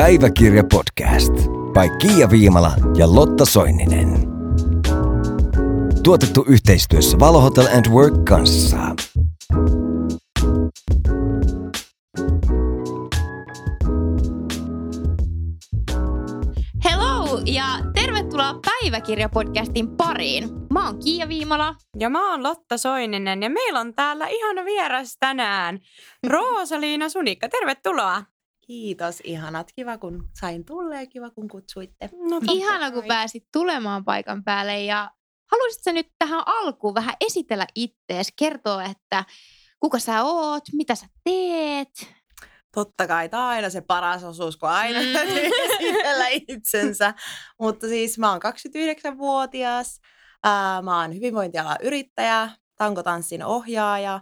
Päiväkirja podcast by Kiia Viimala ja Lotta Soininen. Tuotettu yhteistyössä Valo Hotel and Work kanssa. Hello ja tervetuloa Päiväkirja-podcastin pariin. Mä oon Kiia Viimala. Ja mä oon Lotta Soininen ja meillä on täällä ihana vieras tänään. Roosaliina Sunikka, tervetuloa. Kiitos, ihanat. Kiva, kun sain tulla ja kiva, kun kutsuitte. No, Ihana, kun pääsit tulemaan paikan päälle ja haluaisitko nyt tähän alkuun vähän esitellä ittees, kertoa, että kuka sä oot, mitä sä teet? Totta kai, tämä on aina se paras osuus, kun aina Mm. esitellä itsensä. Mutta siis mä oon 29-vuotias, ää, mä oon hyvinvointialan yrittäjä, tankotanssin ohjaaja,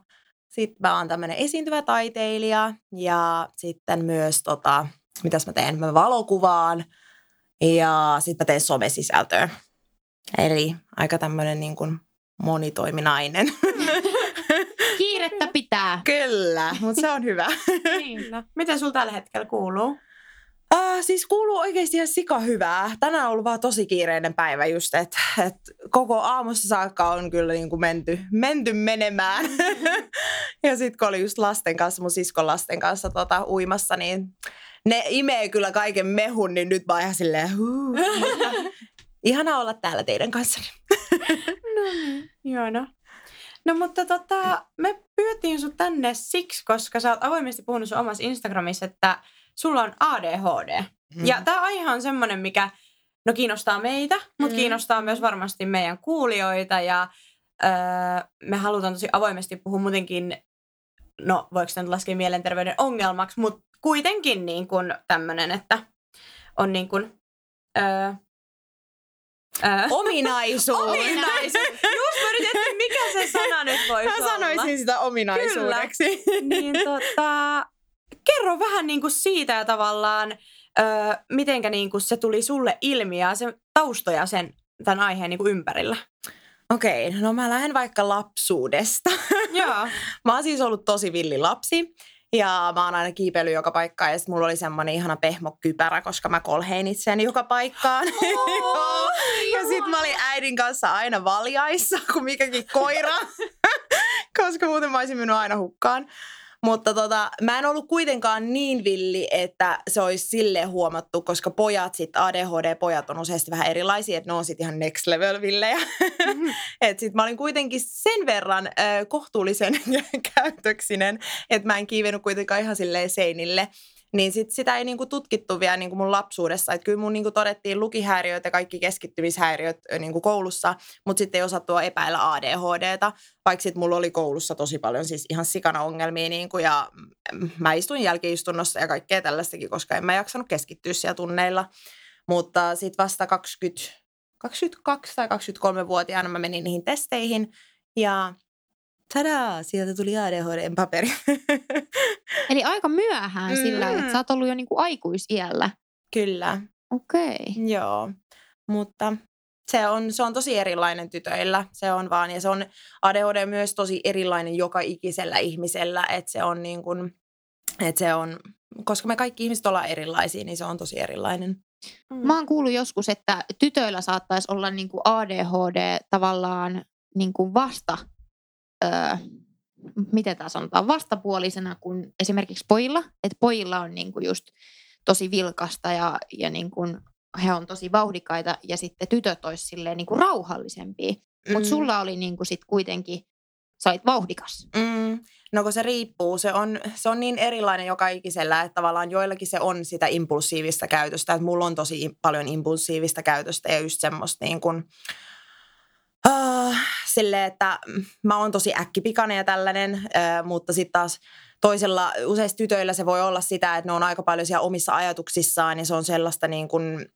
sitten mä oon tämmöinen esiintyvä taiteilija ja sitten myös, tota, mitäs mä teen, mä valokuvaan ja sitten mä teen somesisältöä. Eli aika tämmöinen niin kuin monitoiminainen. Kiirettä pitää. Kyllä, mutta se on hyvä. Kyllä. Miten sulla tällä hetkellä kuuluu? Uh, siis kuuluu oikeasti ihan sika hyvää. Tänään on ollut vaan tosi kiireinen päivä just, että et koko aamusta saakka on kyllä niin kuin menty, menty menemään. ja sitten kun oli just lasten kanssa, mun siskon lasten kanssa tota, uimassa, niin ne imee kyllä kaiken mehun, niin nyt mä oon ihan silleen, huu. Ihana olla täällä teidän kanssa. No niin, ihana. No mutta tota, me pyydettiin sut tänne siksi, koska sä oot avoimesti puhunut sun omassa Instagramissa, että sulla on ADHD. Mm. Ja tämä aihe on semmoinen, mikä no kiinnostaa meitä, mutta Mm. kiinnostaa myös varmasti meidän kuulijoita ja öö, me halutaan tosi avoimesti puhua muutenkin, no voiko sitä nyt laskea mielenterveyden ongelmaksi, mutta kuitenkin niin kuin tämmöinen, että on niin kuin, öö, öö, Ominaisuus. Ominaisuus. Just mä että mikä se sana nyt voisi Mä olla. sanoisin sitä ominaisuudeksi. Niin tota, kerro vähän niin kuin siitä ja tavallaan, ö, mitenkä niin kuin se tuli sulle ilmi ja se taustoja sen tämän aiheen niin kuin ympärillä. Okei, no mä lähden vaikka lapsuudesta. Joo. Mä oon siis ollut tosi villi lapsi. Ja mä oon aina kiipeillyt joka paikkaan ja sit mulla oli semmonen ihana pehmokypärä, koska mä kolhein itseäni joka paikkaan. Joo. ja sit mä olin äidin kanssa aina valjaissa, kuin mikäkin koira. koska muuten mä olisin mennyt aina hukkaan. Mutta tota, mä en ollut kuitenkaan niin villi, että se olisi sille huomattu, koska pojat sit, ADHD-pojat on useasti vähän erilaisia, että ne on sitten ihan next level villejä. Et sit mä olin kuitenkin sen verran ö, kohtuullisen käytöksinen, että mä en kiivennyt kuitenkaan ihan silleen seinille. Niin sit sitä ei niinku tutkittu vielä niinku mun lapsuudessa. Et kyllä mun niinku todettiin lukihäiriöt ja kaikki keskittymishäiriöt niinku koulussa, mutta sitten ei osattua epäillä ADHDta, vaikka sit mulla oli koulussa tosi paljon siis ihan sikana ongelmia niinku, ja mm, mä istuin jälkiistunnossa ja kaikkea tällaistakin, koska en mä jaksanut keskittyä siellä tunneilla. Mutta sitten vasta 20, 22 tai 23-vuotiaana mä menin niihin testeihin ja tadaa, sieltä tuli ADHDn paperi. Eli aika myöhään Mm. sillä, että sä oot ollut jo niinku aikuisiällä. Kyllä, Okei. joo. Mutta se on, se on tosi erilainen tytöillä, se on vaan. Ja se on ADHD myös tosi erilainen joka ikisellä ihmisellä, että se on niin kuin, että se on, koska me kaikki ihmiset ollaan erilaisia, niin se on tosi erilainen. Mä oon kuullut joskus, että tytöillä saattaisi olla niinku ADHD tavallaan niinku vasta, öö, miten tämä sanotaan, vastapuolisena kuin esimerkiksi pojilla. Että pojilla on niinku just tosi vilkasta ja, ja niinku he on tosi vauhdikkaita ja sitten tytöt olisi silleen niinku rauhallisempia. Mutta Mm. sulla oli niinku sit kuitenkin, sä olit vauhdikas. Mm, no kun se riippuu, se on, se on niin erilainen joka ikisellä, että tavallaan joillakin se on sitä impulsiivista käytöstä, että mulla on tosi paljon impulsiivista käytöstä ja just semmoista niin kuin, uh, että mä oon tosi äkkipikainen ja tällainen, uh, mutta sitten taas toisella, useissa tytöillä se voi olla sitä, että ne on aika paljon siellä omissa ajatuksissaan ja se on sellaista niin kuin,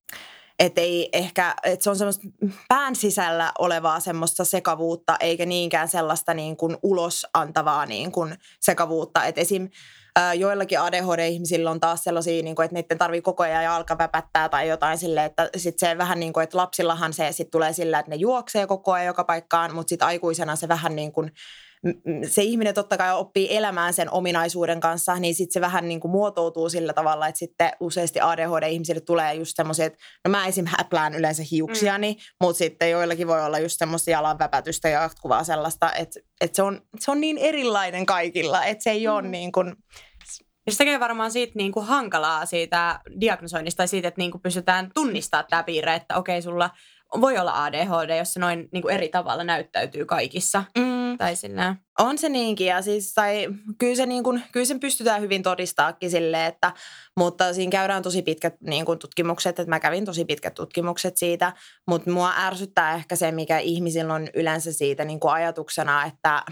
että ei ehkä, että se on semmoista pään sisällä olevaa semmoista sekavuutta, eikä niinkään sellaista niin kuin ulos antavaa niin kuin sekavuutta. Että esim. joillakin ADHD-ihmisillä on taas sellaisia, niin kuin, että niiden tarvii koko ajan jalka väpättää tai jotain silleen, että sit se vähän niin kuin, että lapsillahan se sitten tulee sillä, että ne juoksee koko ajan joka paikkaan, mutta sitten aikuisena se vähän niin kuin se ihminen totta kai oppii elämään sen ominaisuuden kanssa, niin sitten se vähän niin kuin muotoutuu sillä tavalla, että sitten useasti ADHD-ihmisille tulee just semmoisia, että no mä esim. häplään yleensä hiuksiani, mm. mutta sitten joillakin voi olla just semmoista jalanväpätystä ja jatkuvaa sellaista, että, että se, on, se on niin erilainen kaikilla, että se ei mm. ole niin kuin, ja se tekee varmaan siitä niin kuin hankalaa siitä diagnosoinnista tai siitä, että niin kuin pystytään tunnistamaan tämä piirre, että okei, sulla voi olla ADHD, jos se noin niin kuin eri tavalla näyttäytyy kaikissa. Mm. Tai sillä. On se niinkin ja siis, tai kyllä, se niin kuin, kyllä sen pystytään hyvin todistaakin sille, että, mutta siinä käydään tosi pitkät niin kuin tutkimukset, että mä kävin tosi pitkät tutkimukset siitä, mutta mua ärsyttää ehkä se, mikä ihmisillä on yleensä siitä niin kuin ajatuksena, että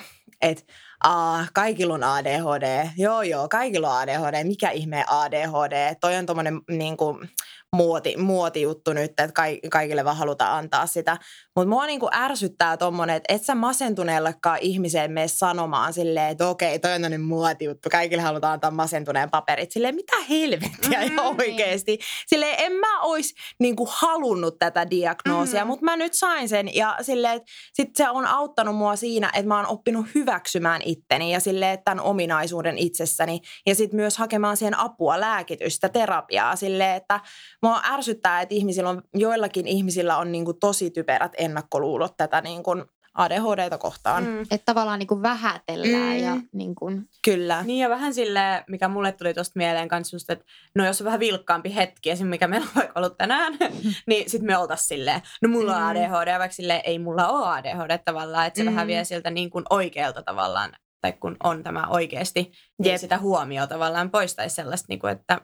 et, aa, kaikilla on ADHD, joo joo, kaikilla on ADHD, mikä ihme ADHD, toi on tommonen niin kuin, muoti, muotijuttu nyt, että kaikille vaan halutaan antaa sitä. Mutta mua niinku ärsyttää tommonen, että et sä masentuneellekaan ihmiseen mene sanomaan silleen, että okei, toi on muotijuttu, kaikille halutaan antaa masentuneen paperit. Silleen, mitä helvettiä mm, ihan oikeasti. Silleen, en mä ois niinku halunnut tätä diagnoosia, mm. mutta mä nyt sain sen. Ja silleen, että sit se on auttanut mua siinä, että mä oon oppinut hyväksymään itteni ja silleen, tämän ominaisuuden itsessäni. Ja sitten myös hakemaan siihen apua, lääkitystä, terapiaa. Silleen, että mua ärsyttää, että ihmisillä on, joillakin ihmisillä on niinku tosi typerät ennakkoluulot tätä niinku ADHDta kohtaan. Mm. Että tavallaan niinku vähätellään mm. ja niin kuin... Kyllä. Niin ja vähän sille, mikä mulle tuli tuosta mieleen kanssa just, että no jos on vähän vilkkaampi hetki, esim. mikä meillä on vaikka ollut tänään, niin sitten me oltaisiin silleen, no mulla on mm. ADHD, vaikka silleen ei mulla ole ADHD tavallaan, että se mm. vähän vie siltä niin kuin oikealta tavallaan, tai kun on tämä oikeasti, ja sitä huomioon tavallaan poistaisi sellaista, niin kuin, että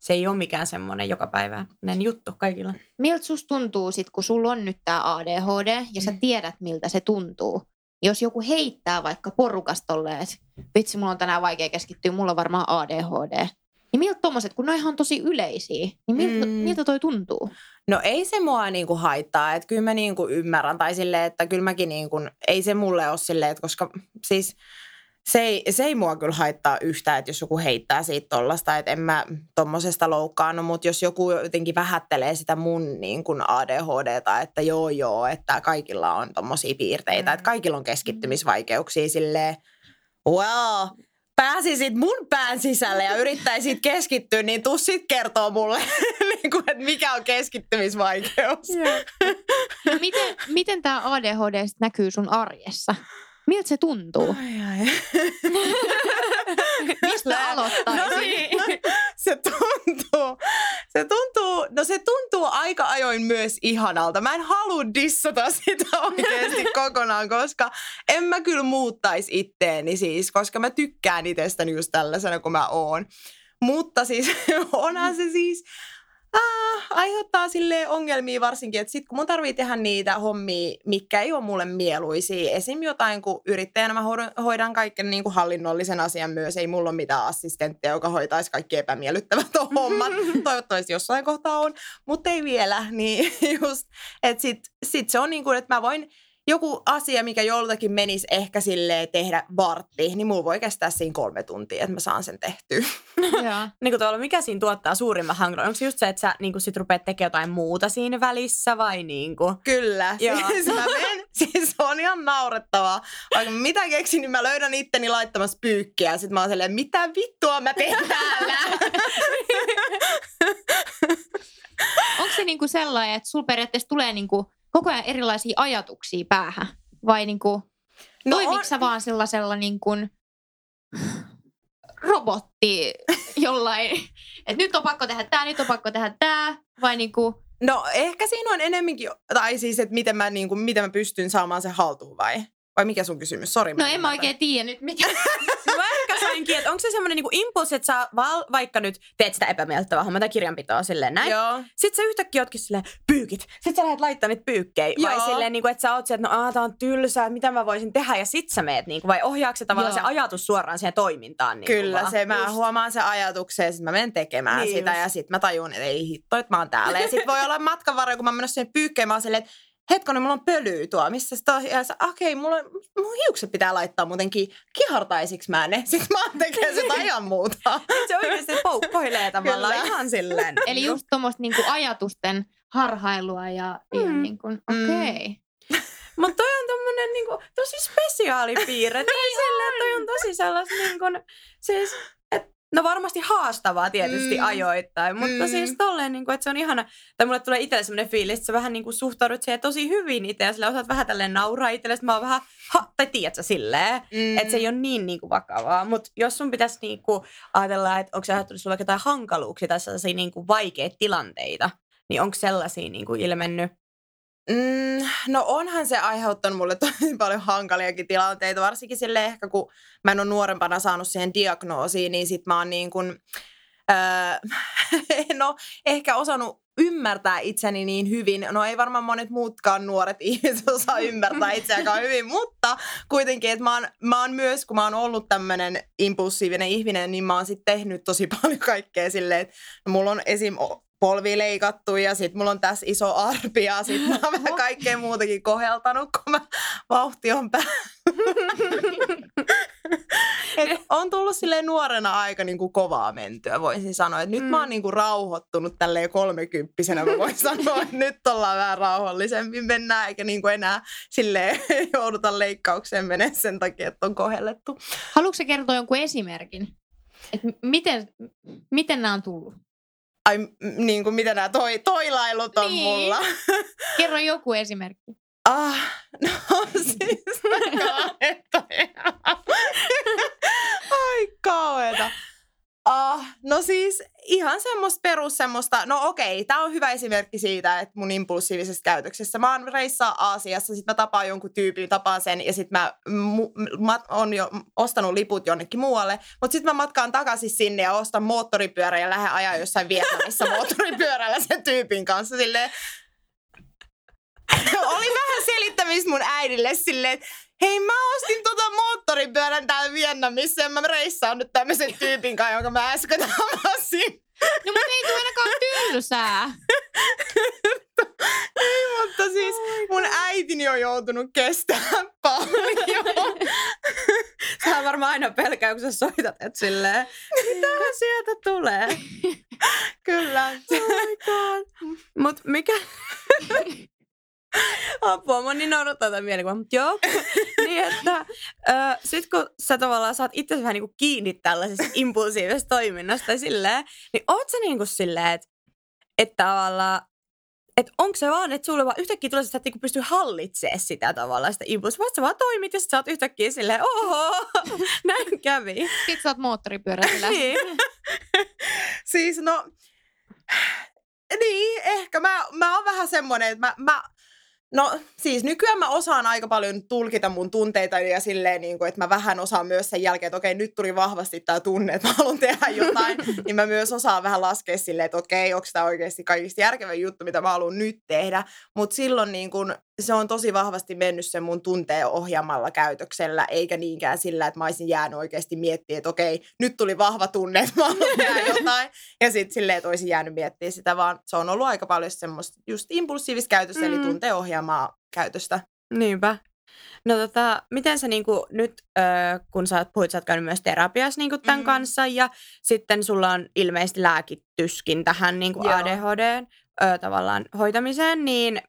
se ei ole mikään semmoinen joka päiväinen juttu kaikilla. Miltä susta tuntuu sit, kun sulla on nyt tämä ADHD ja mm. sä tiedät, miltä se tuntuu? Jos joku heittää vaikka porukasta tolleen, että vitsi, mulla on tänään vaikea keskittyä, mulla on varmaan ADHD. Niin miltä tommoset, kun ne on tosi yleisiä, niin miltä, mm. miltä toi tuntuu? No ei se mua niinku haittaa, että kyllä mä niinku ymmärrän. Tai silleen, että kyllä mäkin niinku, ei se mulle ole silleen, että koska siis – se ei, se ei mua kyllä haittaa yhtään, että jos joku heittää siitä tollasta, että en mä tommosesta loukkaannut, mutta jos joku jotenkin vähättelee sitä mun niin kuin ADHDta, että joo joo, että kaikilla on tommosia piirteitä, mm. että kaikilla on keskittymisvaikeuksia silleen, well, pääsisit mun pään sisälle ja yrittäisit keskittyä, niin tuu sit kertoo mulle, niin kuin, että mikä on keskittymisvaikeus. No miten, miten tämä ADHD näkyy sun arjessa? Miltä se tuntuu? Ai, ai. Mistä aloittaa? No niin. Se tuntuu, se tuntuu, no se tuntuu aika ajoin myös ihanalta. Mä en halua dissata sitä oikeasti kokonaan, koska en mä kyllä muuttaisi itteeni siis, koska mä tykkään itsestäni just tällaisena kuin mä oon. Mutta siis onhan se siis äh, aiheuttaa sille ongelmia varsinkin, että sit kun mun tarvii tehdä niitä hommia, mikä ei ole mulle mieluisia, esim. jotain, kun yrittäjänä mä hoidan kaiken niin kuin hallinnollisen asian myös, ei mulla ole mitään assistenttia, joka hoitaisi kaikki epämiellyttävät hommat. Toivottavasti jossain kohtaa on, mutta ei vielä, niin just, että sit, sit se on niin kuin, että mä voin joku asia, mikä joltakin menisi ehkä sille tehdä vartti, niin mulla voi kestää siinä kolme tuntia, että mä saan sen tehtyä. niin kuin mikä siinä tuottaa suurimman hankaluuden? Onko se just se, että sä niin kuin sit rupeat tekemään jotain muuta siinä välissä vai niin kuin? Kyllä. Joo. Siis mä menen, siis on ihan naurettavaa. Vaikka mitä keksin, niin mä löydän itteni laittamassa pyykkiä. Sitten mä oon silleen, mitä vittua mä teen täällä? Onko se niinku sellainen, että sulla periaatteessa tulee niinku koko ajan erilaisia ajatuksia päähän? Vai niin kuin, no on... vaan sellaisella niin kuin robotti jollain, että nyt on pakko tehdä tämä, nyt on pakko tehdä tämä, vai niin kuin... No ehkä siinä on enemmänkin, tai siis, että miten mä, niin kuin, miten mä pystyn saamaan sen haltuun vai? Vai mikä sun kysymys? Sori. No en mä oikein tiedä nyt mikä. sainkin, että onko se semmoinen niinku impulssi, että sä val, vaikka nyt teet sitä epämiellyttävää hommaa tai kirjanpitoa silleen näin. Joo. Sitten sä yhtäkkiä ootkin silleen pyykit. Sitten sä lähdet laittaa niitä pyykkejä. Joo. Vai silleen, niinku, että sä oot sieltä, että no aah, tää on tylsää, että mitä mä voisin tehdä. Ja sit sä meet, niinku, vai ohjaako se tavallaan Joo. se ajatus suoraan siihen toimintaan? Niinku, Kyllä, vaan? se mä just. huomaan se ajatuksen ja sit mä menen tekemään niin sitä. Just. Ja sit mä tajun, että ei hitto, että mä oon täällä. Ja sit voi olla matkan varrella, kun mä menen sinne pyykkeen, mä oon silleen, että hetkonen, mulla on pölyä tuo, missä se on? Ja okei, okay, mulla, mun hiukset pitää laittaa muutenkin kihartaisiksi mä ne. Sitten mä tekee sitä ajan muuta. se oikeasti poukkoilee tavallaan Kyllä. ihan silleen. Eli just tuommoista niinku ajatusten harhailua ja, mm. ja niinku, okei. Okay. Mm. Mutta toi on semmoinen niin kuin, tosi spesiaalipiirre. Niin silleen, että toi on tosi sellaista niin kuin, siis, no varmasti haastavaa tietysti Mm. mm. ajoittain, mutta Mm. mm. siis tolleen, niin kuin, että se on ihana. Tai mulle tulee itselle semmoinen fiilis, että sä vähän niin kuin suhtaudut siihen tosi hyvin itse ja sillä osaat vähän tälleen nauraa itselle. Mä oon vähän, ha, tai tiedät sä silleen, Mm. että se ei ole niin, niin kuin vakavaa. Mutta jos sun pitäisi niin kuin ajatella, että onko se ajattelut sulla vaikka jotain hankaluuksia tai sellaisia niin kuin vaikeita tilanteita, niin onko sellaisia niin kuin ilmennyt? Mm, no onhan se aiheuttanut mulle tosi paljon hankaliakin tilanteita, varsinkin sille ehkä kun mä en ole nuorempana saanut siihen diagnoosiin, niin sit mä oon niin kuin, öö, no ehkä osannut ymmärtää itseni niin hyvin. No ei varmaan monet muutkaan nuoret ihmiset osaa ymmärtää itseäkaan hyvin, mutta kuitenkin, että mä oon, mä oon myös, kun mä oon ollut tämmöinen impulsiivinen ihminen, niin mä oon sitten tehnyt tosi paljon kaikkea silleen, että mulla on esim. Polvi leikattu ja sitten mulla on tässä iso arpi ja sitten mä oon vähän kaikkea muutakin koheltanut, kun mä vauhti on päällä. Et on tullut silleen nuorena aika niinku kovaa mentyä, voisin sanoa. Et nyt mä oon Mm. niinku rauhoittunut tälleen kolmekymppisenä. Mä voin sanoa, että nyt ollaan vähän rauhallisemmin mennään, eikä niinku enää silleen jouduta leikkaukseen mennä sen takia, että on kohellettu. Haluatko kertoa jonkun esimerkin? Et miten, miten nämä on tullut? Ai niin kuin mitä nämä toi, toilailut on Niin. mulla. Kerro joku esimerkki. Ah, no siis kauheeta. Ai kauheeta. Ah, no siis ihan semmoista perus semmoista, no okei, tämä on hyvä esimerkki siitä, että mun impulsiivisesta käytöksestä. Mä oon reissaa Aasiassa, sit mä tapaan jonkun tyypin, tapaan sen ja sit mä, mu- mä oon jo ostanut liput jonnekin muualle, mutta sit mä matkaan takaisin sinne ja ostan moottoripyörän ja lähden ajaa jossain Vietnamissa moottoripyörällä sen tyypin kanssa silleen, oli vähän selittämistä mun äidille silleen, että hei mä ostin tota moottoripyörän täällä Vietnamissa ja mä reissaan nyt tämmöisen tyypin kanssa, jonka mä äsken tavasin. No mutta ei tule ainakaan tylsää. Ei, mutta siis mun äitini on joutunut kestämään paljon. Sä varmaan aina pelkää, kun sä soitat, että silleen, mitähän sieltä tulee? Kyllä. Oh. Mut mikä... Apua, mä niin naurattaa tätä mielikuva. Mut joo, niin että ö, sit kun sä tavallaan saat itse vähän niinku kiinni tällaisesta impulsiivisesta toiminnasta silleen, niin oot sä niinku silleen, että et tavallaan että onko se vaan, että sulle vaan yhtäkkiä tulee, että sä et niinku pysty hallitsemaan sitä tavallaan, sitä impulsia, vaan sä vaan toimit ja sit sä oot yhtäkkiä silleen, oho, näin kävi. Sitten sä oot moottoripyörällä. Niin. Siis no, niin, ehkä mä, mä oon vähän semmonen, että mä, mä No siis nykyään mä osaan aika paljon tulkita mun tunteita ja silleen, niin kuin, että mä vähän osaan myös sen jälkeen, että okei, nyt tuli vahvasti tämä tunne, että mä haluan tehdä jotain, niin mä myös osaan vähän laskea silleen, että okei, onko tämä oikeasti kaikista järkevä juttu, mitä mä haluan nyt tehdä. Mutta silloin niin kun, se on tosi vahvasti mennyt sen mun tunteen ohjaamalla käytöksellä, eikä niinkään sillä, että mä olisin jäänyt oikeasti miettimään, että okei, nyt tuli vahva tunne, että mä jotain. Ja sitten silleen, että olisin jäänyt miettimään sitä, vaan se on ollut aika paljon semmoista just impulsiivista käytöstä, mm. eli tunteen ohjaamaa käytöstä. Niinpä. No tota, miten sä niinku nyt, ö, kun sä puhuit, sä oot käynyt myös terapiassa niinku tämän Mm. mm. kanssa ja sitten sulla on ilmeisesti lääkityskin tähän niinku Joo. ADHD ö, tavallaan hoitamiseen, niin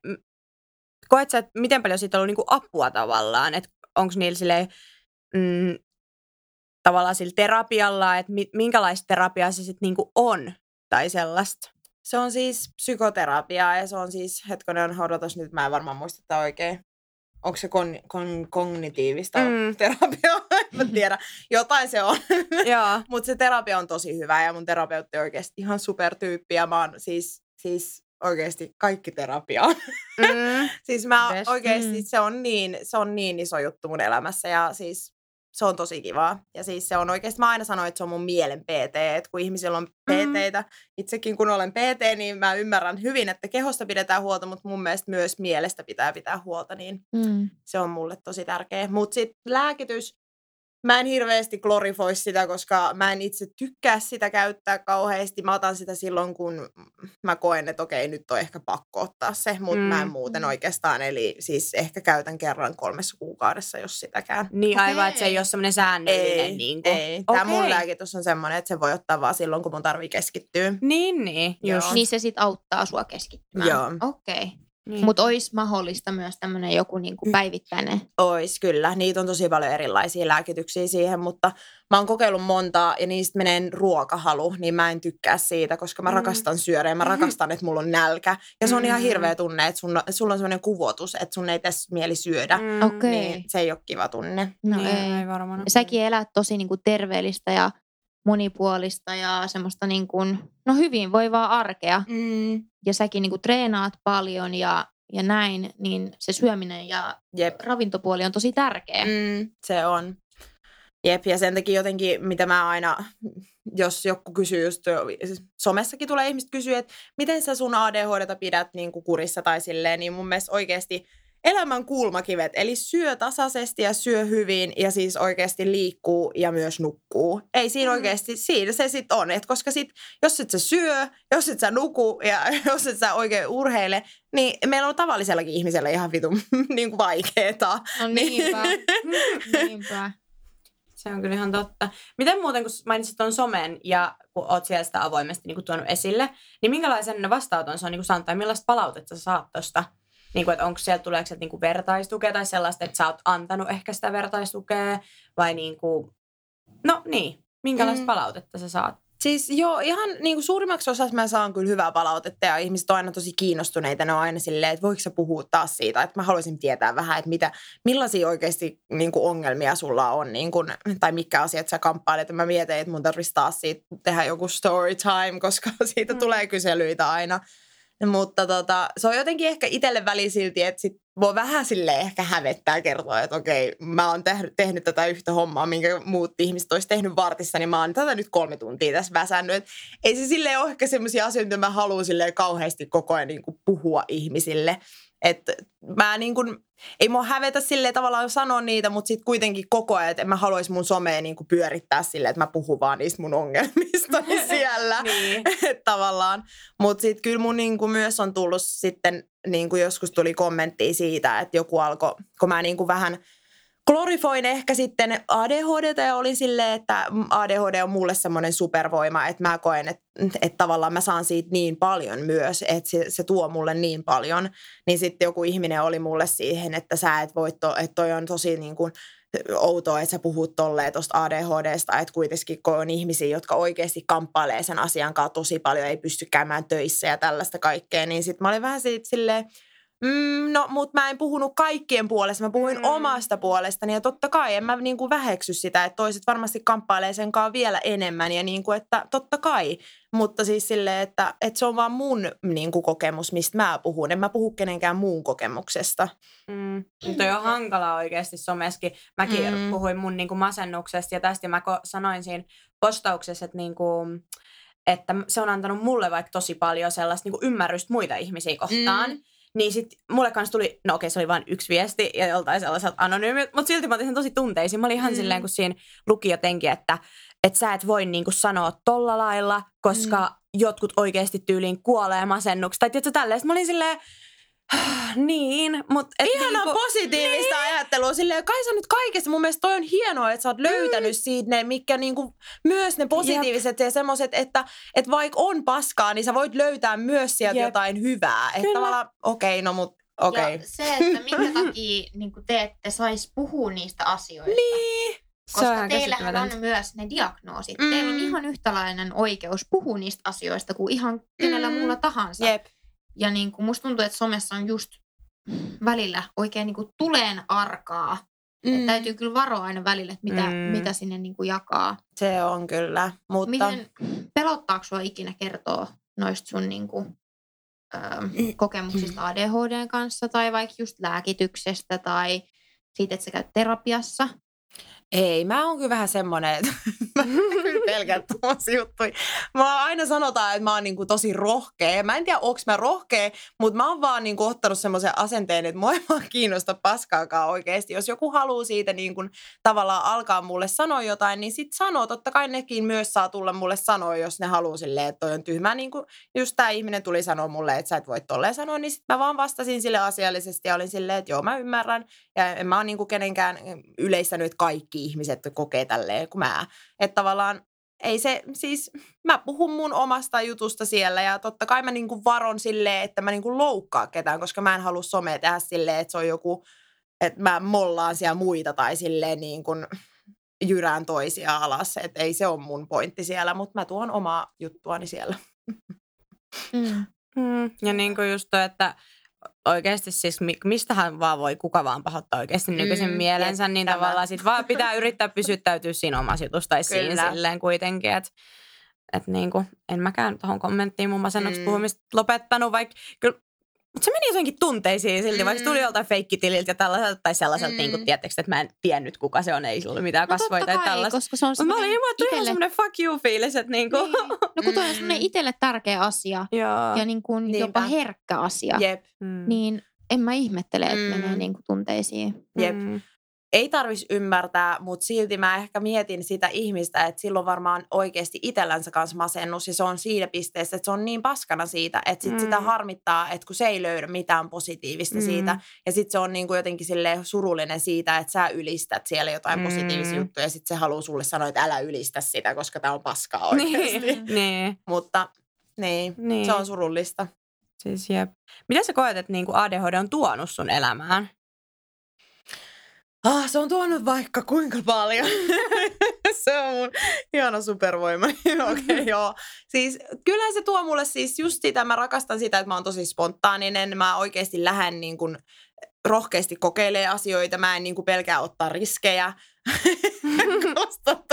koet sä, että miten paljon siitä on ollut niinku apua tavallaan, että onko niillä silleen, mm, tavallaan sillä terapialla, että mi, minkälaista terapiaa se sitten niinku on tai sellaista? Se on siis psykoterapiaa ja se on siis, hetkonen, odotas nyt, mä en varmaan muista tätä oikein. Onko se kon, kon, kognitiivista mm. Terapiaa? en mä tiedä. Jotain se on. Mutta se terapia on tosi hyvä ja mun terapeutti on oikeasti ihan supertyyppi ja mä oon siis, siis oikeasti kaikki terapia. Mm. siis mä Best. oikeasti, Mm. se, on niin, se on niin iso juttu mun elämässä ja siis se on tosi kivaa. Ja siis se on oikeasti, mä aina sanoin, että se on mun mielen PT, että kun ihmisillä on Mm. PTtä, itsekin kun olen PT, niin mä ymmärrän hyvin, että kehosta pidetään huolta, mutta mun mielestä myös mielestä pitää pitää huolta, niin Mm. se on mulle tosi tärkeä. Mutta sitten lääkitys, mä en hirveästi glorifoi sitä, koska mä en itse tykkää sitä käyttää kauheasti. Mä otan sitä silloin, kun mä koen, että okei, nyt on ehkä pakko ottaa se, mutta mm. mä en Mm. muuten oikeastaan. Eli siis ehkä käytän kerran kolmessa kuukaudessa, jos sitäkään. Niin aivan, että se ei ole semmoinen säännöllinen. Ei, niin kuin. ei. Tämä mun Okei. lääkitys on semmoinen, että se voi ottaa vaan silloin, kun mun tarvii keskittyä. Niin, niin. Joo. Just. Niin se sit auttaa sua keskittymään. Joo. Okei. Okay. Niin. Mutta olisi mahdollista myös tämmöinen joku niinku päivittäinen. Ois kyllä, niitä on tosi paljon erilaisia lääkityksiä siihen, mutta mä oon kokeillut montaa ja niistä menee ruokahalu, niin mä en tykkää siitä, koska mä Mm. rakastan syödä ja mä rakastan, että mulla on nälkä. Ja se on ihan Mm. hirveä tunne, että sun, sulla on semmoinen kuvotus, että sun ei tässä mieli syödä. Mm, Okei. Niin se ei ole kiva tunne. No niin, ei. ei varmaan. Säkin elät tosi niinku terveellistä ja monipuolista ja semmoista niinku, no hyvinvoivaa arkea. Mm. Ja säkin niinku treenaat paljon ja, ja näin, niin se syöminen ja Jep. ravintopuoli on tosi tärkeä. Mm, se on. Jep, ja sen takia jotenkin, mitä mä aina, jos joku kysyy just, siis somessakin tulee ihmiset kysyä, että miten sä sun ADHDta pidät niin kuin kurissa tai silleen, niin mun mielestä oikeasti elämän kulmakivet, eli syö tasaisesti ja syö hyvin ja siis oikeasti liikkuu ja myös nukkuu. Ei siinä Mm. oikeasti, siinä se sitten on, että koska sit, jos et sä syö, jos et sä nuku ja jos et sä oikein urheile, niin meillä on tavallisellakin ihmisellä ihan vitun niin kuin vaikeeta. No niinpä. niinpä. Se on kyllä ihan totta. Miten muuten, kun mainitsit tuon somen ja kun oot siellä sitä avoimesti niin kuin tuonut esille, niin minkälaisen vastaanoton se on niin kuin saanut tai millaista palautetta sä saat tuosta? Niin kuin, että onko siellä, tuleeko sieltä niin kuin vertaistukea tai sellaista, että sä oot antanut ehkä sitä vertaistukea vai niin kuin, no niin, minkälaista Mm. palautetta sä saat? Siis joo, ihan niin kuin suurimmaksi osaksi mä saan kyllä hyvää palautetta ja ihmiset on aina tosi kiinnostuneita. Ne on aina silleen, että voiko sä puhua taas siitä, että mä haluaisin tietää vähän, että mitä, millaisia oikeasti niin kuin ongelmia sulla on niin kuin, tai mitkä asiat sä kamppailet. Mä mietin, että mun tarvitsisi taas siitä tehdä joku story time, koska siitä Mm. tulee kyselyitä aina. Mutta tota, se on jotenkin ehkä itselle väli silti, että sit voi vähän sille ehkä hävettää kertoa, että okei, mä oon tehnyt, tehnyt tätä yhtä hommaa, minkä muut ihmiset olisi tehnyt vartissa, niin mä oon tätä nyt kolme tuntia tässä väsännyt. Et ei se silleen ole ehkä sellaisia asioita, mitä mä haluan kauheasti koko ajan niin kuin puhua ihmisille. Että mä niin kuin, ei mua hävetä silleen tavallaan sanoa niitä, mutta sitten kuitenkin koko ajan, että en mä haluaisi mun somea niin kuin pyörittää silleen, että mä puhun vaan niistä mun ongelmista siellä Niin. tavallaan. Mutta sitten kyllä mun niinku myös on tullut sitten, niinku joskus tuli kommenttia siitä, että joku alkoi, kun mä niinku vähän glorifoin ehkä sitten ADHDta ja olin silleen, että ADHD on mulle semmoinen supervoima, että mä koen, että, että tavallaan mä saan siitä niin paljon myös, että se, se tuo mulle niin paljon. Niin sitten joku ihminen oli mulle siihen, että sä et voi, to, että toi on tosi niin kuin outoa, että sä puhut tolleen tuosta ADHDsta, että kuitenkin kun on ihmisiä, jotka oikeasti kamppailee sen asian kanssa tosi paljon, ei pysty käymään töissä ja tällaista kaikkea, niin sitten mä olin vähän siitä silleen, Mm, no, mutta mä en puhunut kaikkien puolesta, mä puhuin Mm. omasta puolestani ja totta kai en mä niin kuin väheksy sitä, että toiset varmasti kamppailee sen kanssa vielä enemmän ja niin kuin, että totta kai, mutta siis silleen, että, että se on vaan mun niin kuin kokemus, mistä mä puhun, en mä puhu kenenkään muun kokemuksesta. Mm. Toi on hankala oikeasti someskin. Mäkin Mm. puhuin mun niinku masennuksesta ja tästä mä ko- sanoin siinä postauksessa, että, niinku, että se on antanut mulle vaikka tosi paljon sellaista niinku ymmärrystä muita ihmisiä kohtaan. Mm. Niin sit mulle kanssa tuli, no okei se oli vain yksi viesti ja joltain sellaiselta anonyymiltä, mutta silti mä otin sen tosi tunteisiin. Mä olin ihan Mm. silleen, kun siinä luki jotenkin, että, että sä et voi niinku sanoa tolla lailla, koska mm. jotkut oikeasti tyyliin kuolee masennuksesta. Tai tiedätkö tälleen. Mä olin silleen, niin, mutta... Ihana positiivista niin. ajattelua. Silleen, kai sä nyt kaikesta, mun mielestä toi on hienoa, että sä oot löytänyt mm. siitä ne, mikä niinku, myös ne positiiviset ja semmoiset, että et vaikka on paskaa, niin sä voit löytää myös sieltä Jep. jotain hyvää. Että Kyllä. tavallaan, okei, okay, no mut okei. Okay. Ja se, että minkä takia niin te ette saisi puhua niistä asioista. Niin. Se on Koska teillähän on myös ne diagnoosit. Mm. Mm. Teillä on ihan yhtäläinen oikeus puhua niistä asioista kuin ihan kenellä Mm. mm. muulla tahansa. Jep. Ja niin kuin musta tuntuu, että somessa on just välillä oikein niin kuin tuleen arkaa. Mm. Et täytyy kyllä varoa aina välillä, että mitä, Mm. mm. mitä sinne niin kuin jakaa. Se on kyllä, mutta... Miten pelottaako sua ikinä kertoa noista sun niin kuin, ö, kokemuksista ADHDn kanssa tai vaikka just lääkityksestä tai siitä, että sä käyt terapiassa? Ei, mä oon kyllä vähän semmonen, että mä kyllä pelkään tommosia juttuja. Mä aina sanotaan, että mä oon niinku tosi rohkea. Mä en tiedä, onks mä rohkea, mutta mä oon vaan niinku ottanut semmoisen asenteen, että mua ei vaan kiinnosta paskaakaan oikeasti. Jos joku haluaa siitä niinku tavallaan alkaa mulle sanoa jotain, niin sit sanoo. Totta kai nekin myös saa tulla mulle sanoa, jos ne haluaa silleen, että toi on tyhmä. Niinku just tää ihminen tuli sanoa mulle, että sä et voi tolleen sanoa, niin sit mä vaan vastasin sille asiallisesti ja olin silleen, että joo mä ymmärrän. Ja en mä oon niinku kenenkään yleistänyt, kaikki ihmiset kokee tälleen kuin mä. Että tavallaan ei se, siis mä puhun mun omasta jutusta siellä ja totta kai mä niinku varon silleen, että mä niinku loukkaa ketään, koska mä en halua somea tehdä silleen, että se on joku, että mä mollaan siellä muita tai silleen niin kuin jyrään toisia alas. Että ei se ole mun pointti siellä, mutta mä tuon omaa juttuani siellä. Mm. Mm. Ja niin kuin just toi, että oikeasti siis mi- mistähän vaan voi kuka vaan pahoittaa oikeasti nykyisin Mm, mielensä, niin tämä. tavallaan sit vaan pitää yrittää pysyttäytyä siinä omassa jutussa tai siinä Kyllä. silleen kuitenkin, että et niinku, en mäkään tuohon kommenttiin mun masennuksesta Mm. puhumista lopettanut, vaikka kyllä mutta se meni jotenkin tunteisiin silti, mm. vaikka se tuli Mm. joltain feikkitililtä ja tällaiselta, tai sellaiselta, mm. niin kuin, Mm. tiedättekö, että mä en tiennyt, kuka se on, ei ollut mitään No kasvoja tai tällaista. koska se on Mutta mä olin, ihan itelle- semmoinen fuck you fiilis, että niinku, Niin. No kun toi on Mm. semmoinen itselle tärkeä asia joo. ja niin kuin jopa Niinpä. herkkä asia, Jep, Mm. niin en mä ihmettele, että Mm. menee niin kuin tunteisiin. jep. Mm. Ei tarvis ymmärtää, mutta silti mä ehkä mietin sitä ihmistä, että silloin varmaan oikeasti itsellänsä kanssa masennus ja se on siinä pisteessä, että se on niin paskana siitä, että sit Mm. sitä harmittaa, että kun se ei löydä mitään positiivista Mm. siitä ja sitten se on niin kuin jotenkin silleen surullinen siitä, että sä ylistät siellä jotain Mm. positiivisia juttuja ja sitten se haluaa sulle sanoa, että älä ylistä sitä, koska tämä on paskaa oikeasti. Niin, niin, Mutta niin, niin. se on surullista. Siis jep. Mitä sä koet, että niinku ADHD on tuonut sun elämään? Ah, se on tuonut vaikka kuinka paljon. se on mun ihana supervoima. Okei, okay, joo. Siis kyllähän se tuo mulle siis just sitä, mä rakastan sitä, että mä oon tosi spontaaninen. Mä oikeasti lähden niin kuin rohkeasti kokeilee asioita. Mä en niin kuin pelkää ottaa riskejä. Koska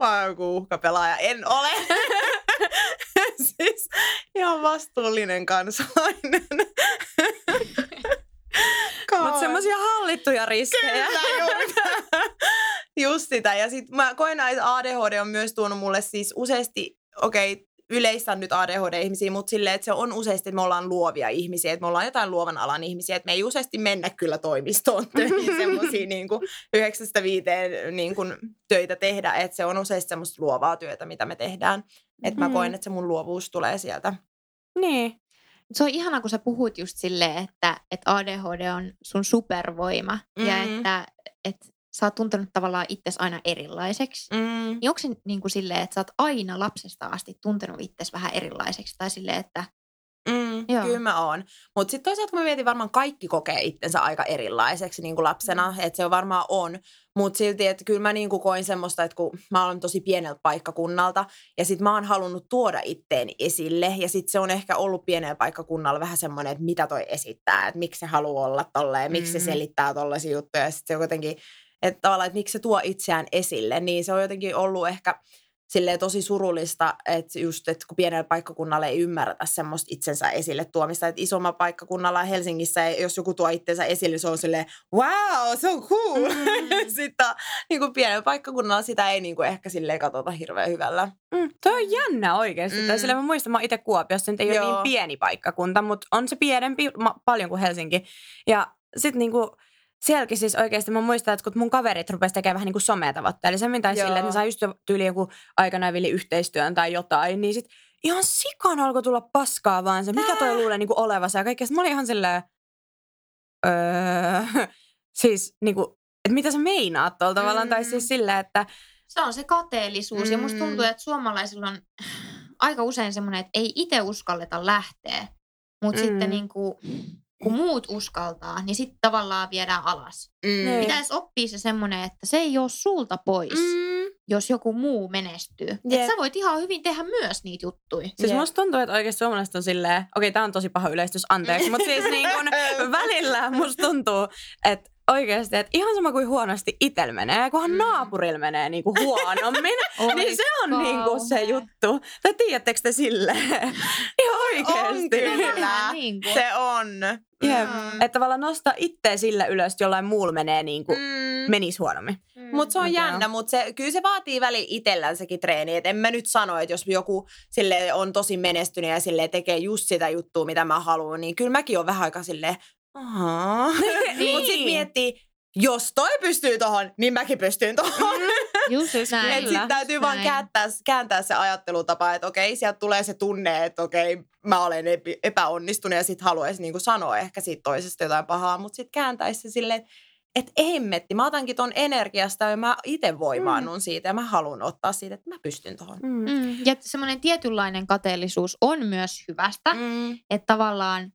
mä oon joku uhkapelaaja. En ole. siis ihan vastuullinen kansalainen. Mutta semmoisia hallittuja riskejä. Kyllä, juuri. Just sitä. Ja sitten mä koen, että ADHD on myös tuonut mulle siis useasti, okei, okay, yleistän nyt ADHD-ihmisiä, mutta silleen, että se on useasti, että me ollaan luovia ihmisiä, että me ollaan jotain luovan alan ihmisiä, että me ei useasti mennä kyllä toimistoon töihin semmoisia niin kuin yhdeksästä viiteen niin kuin töitä tehdä, että se on useasti semmoista luovaa työtä, mitä me tehdään. Että mä Mhm. koen, että se mun luovuus tulee sieltä. niin. Se on ihana, kun sä puhut just silleen, että, että ADHD on sun supervoima ja Mm. että, että sä oot tuntenut tavallaan itsesi aina erilaiseksi. Mm. Niin onko se niin kuin silleen, että sä oot aina lapsesta asti tuntenut itsesi vähän erilaiseksi? Tai silleen, että Mm, Joo. kyllä mä oon. Mutta sitten toisaalta kun mä mietin, varmaan kaikki kokee itsensä aika erilaiseksi niin kuin lapsena, Mm. että se on varmaan on. Mutta silti, että kyllä mä niin kuin koin semmoista, että kun mä olen tosi pieneltä paikkakunnalta ja sitten mä oon halunnut tuoda itteeni esille ja sitten se on ehkä ollut pienellä paikkakunnalla vähän semmoinen, että mitä toi esittää, että miksi se haluaa olla tolleen, miksi se Mhm. selittää tollaisia juttuja ja sitten se on jotenkin, että tavallaan, että miksi se tuo itseään esille, niin se on jotenkin ollut ehkä silleen tosi surullista, että just, että kun pienellä paikkakunnalla ei ymmärretä semmoista itsensä esille tuomista, että isomma paikkakunnalla Helsingissä, jos joku tuo itsensä esille, se on silleen, wow, se on cool. Mm. Sitten niin kuin pienellä paikkakunnalla sitä ei niin kuin ehkä silleen katsota hirveän hyvällä. Mm, toi on jännä oikeasti. Mm. Sillä mä muistan, mä oon itse Kuopiossa, nyt ei ole Joo. niin pieni paikkakunta, mutta on se pienempi ma- paljon kuin Helsinki. Ja sitten niinku, sielläkin siis oikeasti mä muistan, että kun mun kaverit rupesi tekemään vähän niin kuin sometavoitteellisemmin tai silleen, että ne sai just tyyli joku aikanaan yhteistyön tai jotain, niin sit ihan sikana alkoi tulla paskaa vaan se, mikä toi luulee niin kuin olevansa ja kaikkea. Sit mä olin ihan silleen, öö, siis niin kuin, että mitä sä meinaat tuolla tavallaan, tai Mm. siis silleen, että se on se kateellisuus. Ja musta Mm. tuntuu, että suomalaisilla on aika usein semmoinen, että ei itse uskalleta lähteä. Mutta Mm. sitten niin kuin, kun muut uskaltaa, niin sitten tavallaan viedään alas. Mm. Niin. Pitäisi oppia se semmoinen, että se ei ole sulta pois, Mm. jos joku muu menestyy. Jep. Että sä voit ihan hyvin tehdä myös niitä juttuja. Siis Jep. musta tuntuu, että oikeasti suomalaiset on silleen, okei, tää on tosi paha yleistys, anteeksi, mutta siis niin kun välillä musta tuntuu, että oikeasti, että ihan sama kuin huonosti itsellä menee, kunhan Mm. naapurilla menee niin kuin huonommin, niin se on niin kuin se juttu. Tai tiedättekö te silleen? Ihan oikeasti. On kyllä. Vähän niin kuin. Se on. Jep. Mm. Että tavallaan nostaa itseä sillä ylös, että jollain muulla menee niin kuin, Mm. menisi huonommin. Mutta se on joo. jännä, mutta se, kyllä se vaatii väli itsellänsäkin treeni. Et en mä nyt sano, että jos joku sille on tosi menestynyt ja sille tekee just sitä juttua, mitä mä haluan, niin kyllä mäkin on vähän aika silleen, ahaa. Miettii, jos toi pystyy tohon, niin mäkin pystyn tohon. Just Siis näin. Et sit täytyy vaan Näin. kääntää, kääntää se ajattelutapa, että okei, sieltä tulee se tunne, että okei, mä olen epäonnistunut ja sit haluaisi niinku sanoa ehkä siitä toisesta jotain pahaa, mutta sitten kääntäisi se silleen, että hemmetti, mä otankin ton energiasta ja mä itse voimaannun mm. siitä ja mä haluan ottaa siitä, että mä pystyn tuohon. Mm. Mm. Ja semmoinen tietynlainen kateellisuus on myös hyvästä, mm. että tavallaan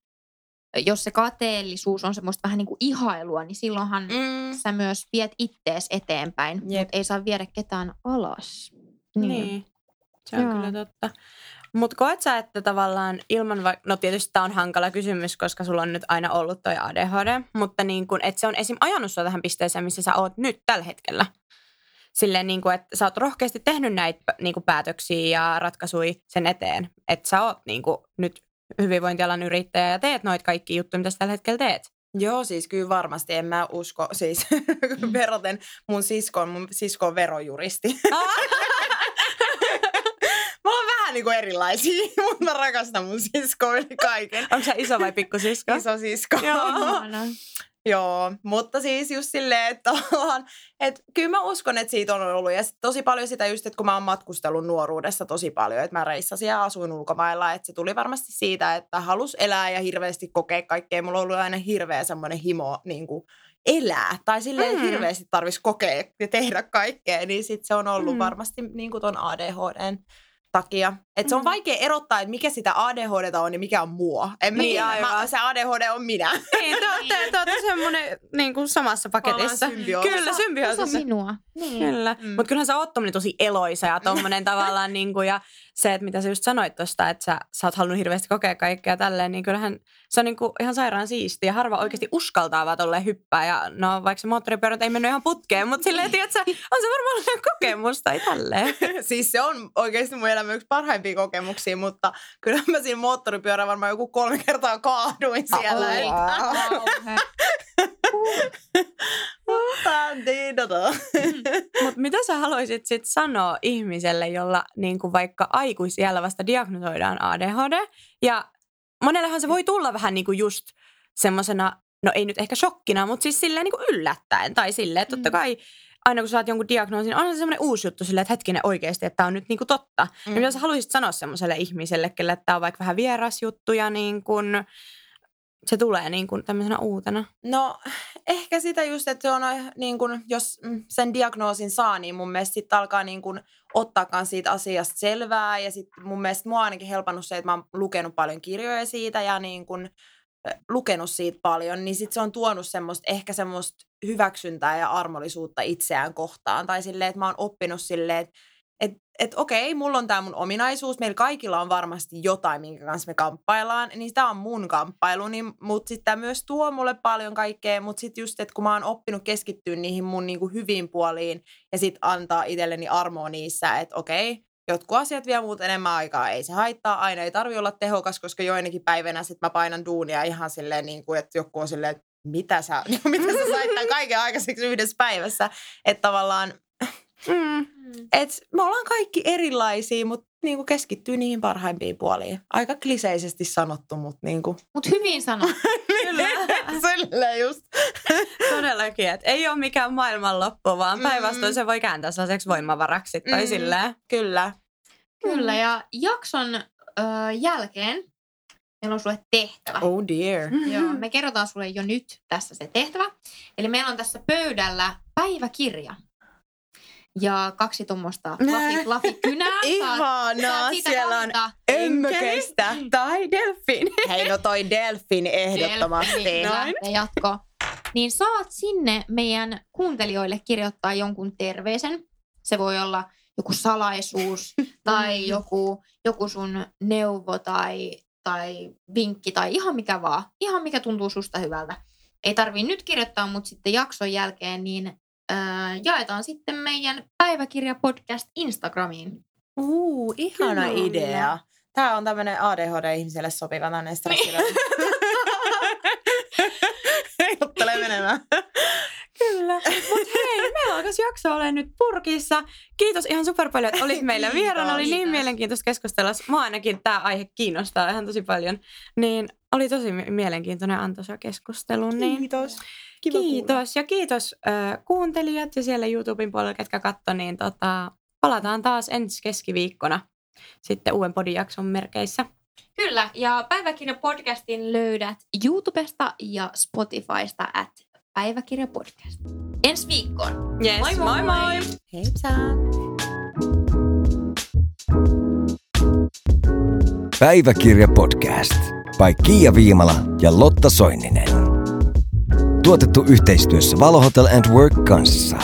jos se kateellisuus on semmoista vähän niin kuin ihailua, niin silloinhan mm. sä myös viet ittees eteenpäin, mutta ei saa viedä ketään alas. Niin. niin. Se on Joo. kyllä totta. Mutta koet sä, että tavallaan ilman, va- no tietysti tämä on hankala kysymys, koska sulla on nyt aina ollut toi ADHD, mutta niin kun, että se on esim. ajanut sua tähän pisteeseen, missä sä oot nyt tällä hetkellä. Silleen niin kuin, että sä oot rohkeasti tehnyt näitä niin päätöksiä ja ratkaisuja sen eteen, että sä oot niin kuin, nyt hyvinvointialan yrittäjä ja teet noita kaikki juttuja, mitä sä tällä hetkellä teet. Joo, siis kyllä varmasti. En mä usko, siis veroten mun siskon, mun sisko on verojuristi. mä oon vähän niin kuin erilaisia, mutta mä rakastan mun siskoa yli kaiken. Onko se iso vai sisko? Iso sisko. Joo. Joo, mutta siis just silleen, että, että kyllä mä uskon, että siitä on ollut. Ja tosi paljon sitä just, että kun mä oon matkustellut nuoruudessa tosi paljon, että mä reissasin ja asuin ulkomailla, että se tuli varmasti siitä, että halus elää ja hirveästi kokea kaikkea. Mulla on ollut aina hirveä semmoinen himo niin kuin elää tai silleen, mm. hirveästi tarvitsisi kokea ja tehdä kaikkea, niin sitten se on ollut mm. varmasti niin kuin ton ADHDn takia. Että se on mm. vaikea erottaa, että mikä sitä ADHD on ja mikä on mua. En niin, niin mä, se ADHD on minä. Niin, te olette, te olette semmoinen niin kuin samassa paketissa. Kyllä, symbioosissa. Se on minua. Niin. Kyllä. Mm. Mutta kyllähän sä oot tosi eloisa ja tommonen tavallaan niin kuin, ja se, että mitä sä just sanoit tuosta, että sä, sä oot halunnut hirveästi kokea kaikkea tälleen, niin kyllähän se on niin kuin ihan sairaan siisti ja harva oikeasti uskaltaa vaan tolleen hyppää. Ja no vaikka se moottoripyörät ei mennyt ihan putkeen, mutta silleen, että on se varmaan kokemus tai tälleen. siis se on oikeasti mun elämä yksi parhaimpia kokemuksia, mutta kyllä mä siinä moottoripyörä varmaan joku kolme kertaa kaaduin siellä. Oh, Mutta mitä sä haluaisit sit sanoa ihmiselle, jolla niin kuin vaikka aikuisiellä vasta diagnosoidaan ADHD? Ja monellehan se voi tulla vähän niin kuin just semmoisena, no ei nyt ehkä shokkina, mutta siis silleen niin kuin yllättäen. Tai silleen, että totta mm. kai aina kun saat jonkun diagnoosin, on se semmoinen uusi juttu silleen, että hetkinen oikeasti, että tämä on nyt niin kuin totta. Mm. Ja mitä sä haluaisit sanoa semmoiselle ihmiselle, kelle tämä on vaikka vähän vieras juttu ja niin kuin, se tulee niin kuin tämmöisenä uutena? No ehkä sitä just, että se on niin kuin, jos sen diagnoosin saa, niin mun mielestä sitten alkaa niin kuin ottaakaan siitä asiasta selvää. Ja sitten mun mielestä mua ainakin helpannut se, että mä oon lukenut paljon kirjoja siitä ja niin kuin, lukenut siitä paljon, niin sitten se on tuonut semmoista, ehkä semmoista hyväksyntää ja armollisuutta itseään kohtaan. Tai silleen, että mä oon oppinut silleen, että että et okei, mulla on tämä mun ominaisuus, meillä kaikilla on varmasti jotain, minkä kanssa me kamppaillaan, niin tämä on mun kamppailu, niin, mutta sitten tämä myös tuo mulle paljon kaikkea, mutta sitten just, että kun mä oon oppinut keskittyä niihin mun niinku hyvin puoliin ja sitten antaa itselleni armoa niissä, että okei, jotkut asiat vie muut enemmän aikaa, ei se haittaa, aina ei tarvi olla tehokas, koska joinakin päivänä sitten mä painan duunia ihan silleen, niin kuin, että joku on silleen, että mitä sä, mitä sä sait tämän kaiken aikaiseksi yhdessä päivässä, että tavallaan Mm. Et me ollaan kaikki erilaisia, mutta niinku keskittyy niihin parhaimpiin puoliin. Aika kliseisesti sanottu, mutta niinku. Mut hyvin sanottu. Kyllä. Sillä just. Todellakin, että ei ole mikään maailmanloppu, vaan mm. päinvastoin se voi kääntää sellaiseksi voimavaraksi tai mm. silleen. Kyllä. Kyllä, ja jakson ö, jälkeen meillä on sulle tehtävä. Oh dear. Joo, me kerrotaan sulle jo nyt tässä se tehtävä. Eli meillä on tässä pöydällä päiväkirja ja kaksi tuommoista fluffy-kynää. Ihanaa, siellä on ömmökeistä tai delfin. Hei, no toi delfin ehdottomasti. Delfin, jatko. Niin saat sinne meidän kuuntelijoille kirjoittaa jonkun terveisen. Se voi olla joku salaisuus tai joku, joku sun neuvo tai, tai vinkki tai ihan mikä vaan. Ihan mikä tuntuu susta hyvältä. Ei tarvii nyt kirjoittaa, mutta sitten jakson jälkeen niin jaetaan sitten meidän päiväkirjapodcast Instagramiin. Uu, ihana Kyllä. idea. Tämä on tämmöinen ADHD-ihmiselle sopiva tämmöinen. Heiluttelee menemään. Kyllä. Mutta hei, meillä alkaisi jakso ole nyt purkissa. Kiitos ihan super paljon, että olit meillä vieraana. Oli niin mielenkiintoista keskustella. Mua ainakin tämä aihe kiinnostaa ihan tosi paljon. Niin oli tosi mielenkiintoinen antoisa keskustelu. Niin Kiitos. Kiva kiitos. Kuulla. Ja kiitos äh, kuuntelijat ja siellä YouTuben puolella, ketkä katso, niin tota, palataan taas ensi keskiviikkona sitten uuden podijakson merkeissä. Kyllä, ja päiväkirja podcastin löydät YouTubesta ja Spotifysta at Päiväkirja podcast. Ensi viikkoon. Yes, Moi moi! moi moi! Heipsa! Päiväkirja podcast by Kiia Viimala ja Lotta Soininen. Tuotettu yhteistyössä Valo Hotel and Work kanssa.